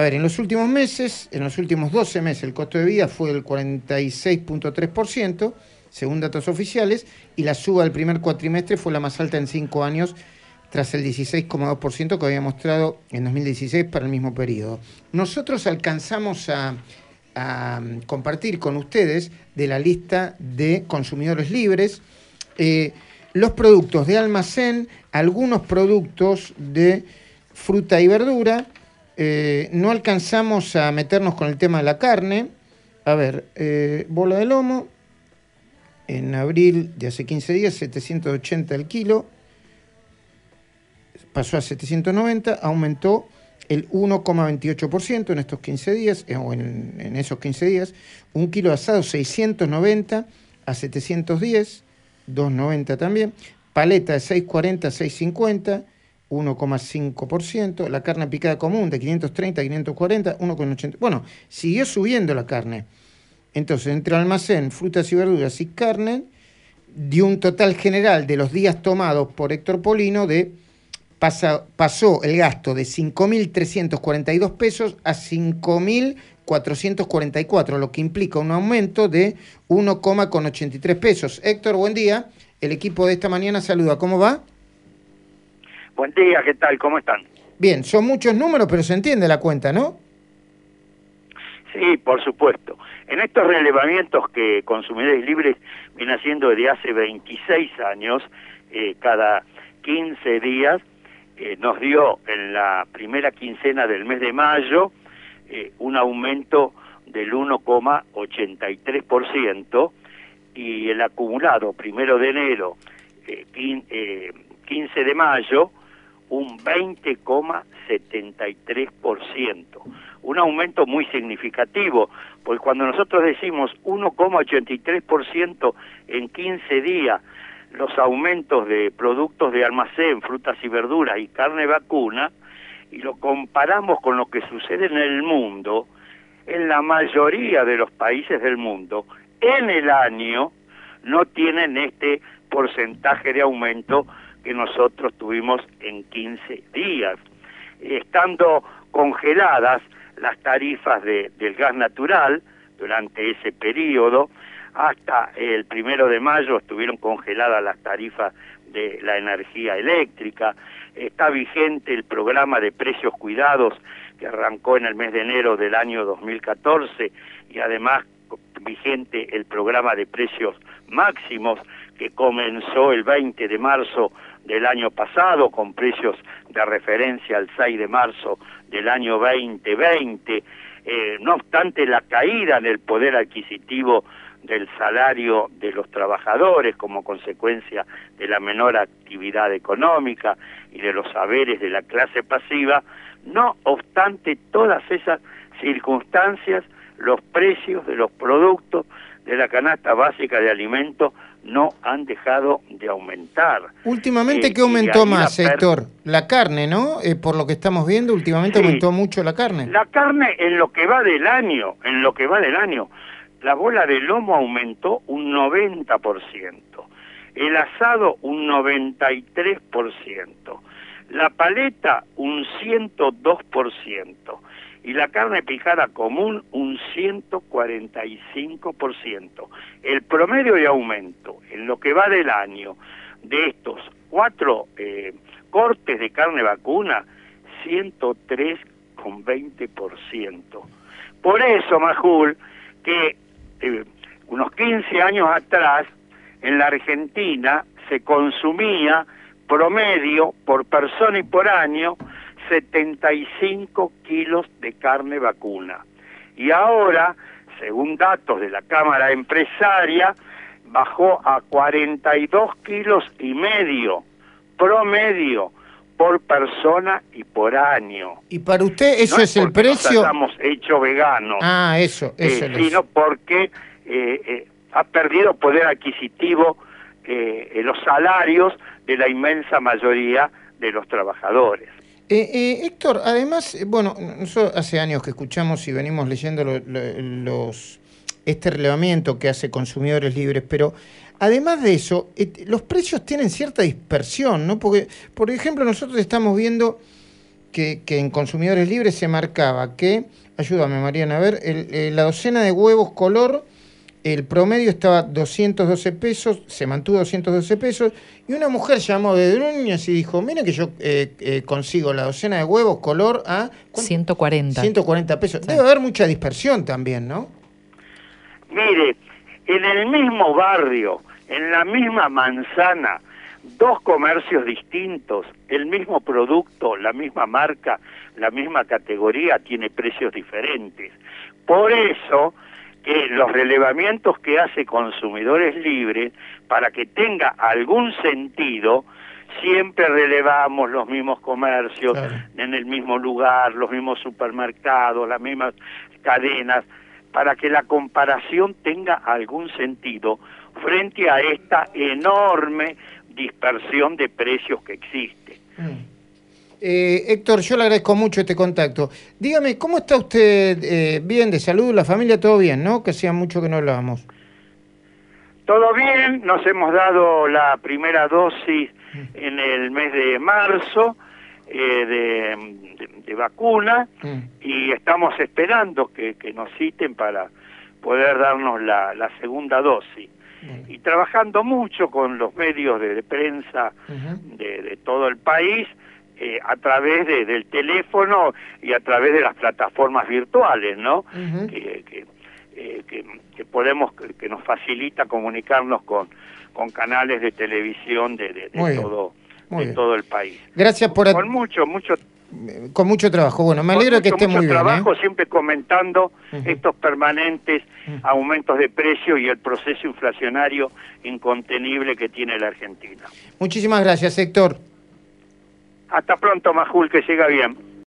A ver, en los últimos meses, en los últimos 12 meses, el costo de vida fue del 46.3%, según datos oficiales, y la suba del primer cuatrimestre fue la más alta en cinco años, tras el 16,2% que había mostrado en 2016 para el mismo periodo. Nosotros alcanzamos a, compartir con ustedes de la lista de consumidores libres eh, los productos de almacén, algunos productos de fruta y verdura, eh, no alcanzamos a meternos con el tema de la carne. A ver, eh, bola de lomo, en abril de hace 15 días, 780 el kilo, pasó a 790, aumentó el 1,28% en estos 15 días, eh, o en, en, esos 15 días, un kilo de asado 690 a 710, 290 también, paleta de 640 a 650, 1,5%, la carne picada común de 530 a 540, 1,80%. Bueno, siguió subiendo la carne. Entonces, entre almacén, frutas y verduras y carne, dio un total general de los días tomados por Héctor Polino de pasó el gasto de 5.342 pesos a 5.444, lo que implica un aumento de 1,83 pesos. Héctor, buen día. El equipo de esta mañana saluda. ¿Cómo va? Buen día, ¿qué tal? ¿Cómo están? Bien, son muchos números, pero se entiende la cuenta, ¿no? Sí, por supuesto. En estos relevamientos que Consumidores Libres viene haciendo desde hace 26 años, eh, cada 15 días, eh, nos dio en la primera quincena del mes de mayo eh, un aumento del 1,83% y el acumulado primero de enero, 15 de mayo, un 20,73%. Un aumento muy significativo, porque cuando nosotros decimos 1,83% en 15 días, los aumentos de productos de almacén, frutas y verduras y carne vacuna, y lo comparamos con lo que sucede en el mundo, en la mayoría de los países del mundo, en el año no tienen este porcentaje de aumento que nosotros tuvimos en 15 días, estando congeladas las tarifas de, del gas natural durante ese periodo, hasta el primero de mayo estuvieron congeladas las tarifas de la energía eléctrica, está vigente el programa de precios cuidados que arrancó en el mes de enero del año 2014 y además vigente el programa de precios máximos que comenzó el 20 de marzo del año pasado con precios de referencia al 6 de marzo del año 2020. Eh, no obstante la caída en el poder adquisitivo del salario de los trabajadores como consecuencia de la menor actividad económica y de los saberes de la clase pasiva, no obstante todas esas circunstancias, los precios de los productos de la canasta básica de alimentos no han dejado de aumentar. Últimamente, eh, ¿qué aumentó más, Héctor? La carne, ¿no? Eh, por lo que estamos viendo, últimamente aumentó mucho la carne. La carne en lo que va del año, en lo que va del año, la bola de lomo aumentó un 90%, el asado un 93%, la paleta un 102%, y la carne picada común un 145%. El promedio de aumento en lo que va del año de estos cuatro eh, cortes de carne vacuna, 103,20%. Por eso, Majul, que eh, unos 15 años atrás, en la Argentina se consumía promedio por persona y por año 75 kilos de carne vacuna. Y ahora, según datos de la Cámara Empresaria, bajó a 42 kilos y medio promedio por persona y por año. ¿Y para usted eso es, el precio? Estamos hecho veganos. Ah, eso, eso. Eh, sino porque eh, eh, ha perdido poder adquisitivo los salarios de la inmensa mayoría de los trabajadores. Eh, eh, Héctor, además, eh, bueno, nosotros hace años que escuchamos y venimos leyendo los, este relevamiento que hace Consumidores Libres, pero además de eso, los precios tienen cierta dispersión, ¿no? Porque, por ejemplo, nosotros estamos viendo que, en Consumidores Libres se marcaba que, ayúdame Mariana, a ver, eh, la docena de huevos color, el promedio estaba 212 pesos, se mantuvo 212 pesos, y una mujer llamó de Druñas y dijo, mire que yo eh, eh, consigo la docena de huevos color a... 140. 140 pesos. Debe haber mucha dispersión también, ¿no? Mire, en el mismo barrio, en la misma manzana, dos comercios distintos, el mismo producto, la misma marca, la misma categoría, tiene precios diferentes. Por eso que los relevamientos que hace Consumidores Libres, para que tenga algún sentido, siempre relevamos los mismos comercios en el mismo lugar, los mismos supermercados, las mismas cadenas, para que la comparación tenga algún sentido frente a esta enorme dispersión de precios que existe. Mm. Eh, Héctor, yo le agradezco mucho este contacto. Dígame, ¿cómo está usted? Eh, bien, de salud, la familia, todo bien, ¿no? Que hacía mucho que no hablábamos. Todo bien, nos hemos dado la primera dosis mm. en el mes de marzo eh, de, vacuna mm. y estamos esperando que, nos citen para poder darnos la, segunda dosis. Y trabajando mucho con los medios de, prensa de todo el país eh, a través de, del teléfono y a través de las plataformas virtuales, ¿no? que, eh, que, que, podemos, que nos facilita comunicarnos con, con canales de televisión de, de, todo, de todo el país. Gracias por... Con mucho, mucho con mucho trabajo. Bueno, me alegro que esté muy bien. trabajo, ¿eh? siempre comentando estos permanentes aumentos de precio y el proceso inflacionario incontenible que tiene la Argentina. Muchísimas gracias, Héctor. Hasta pronto, Majul, que siga bien.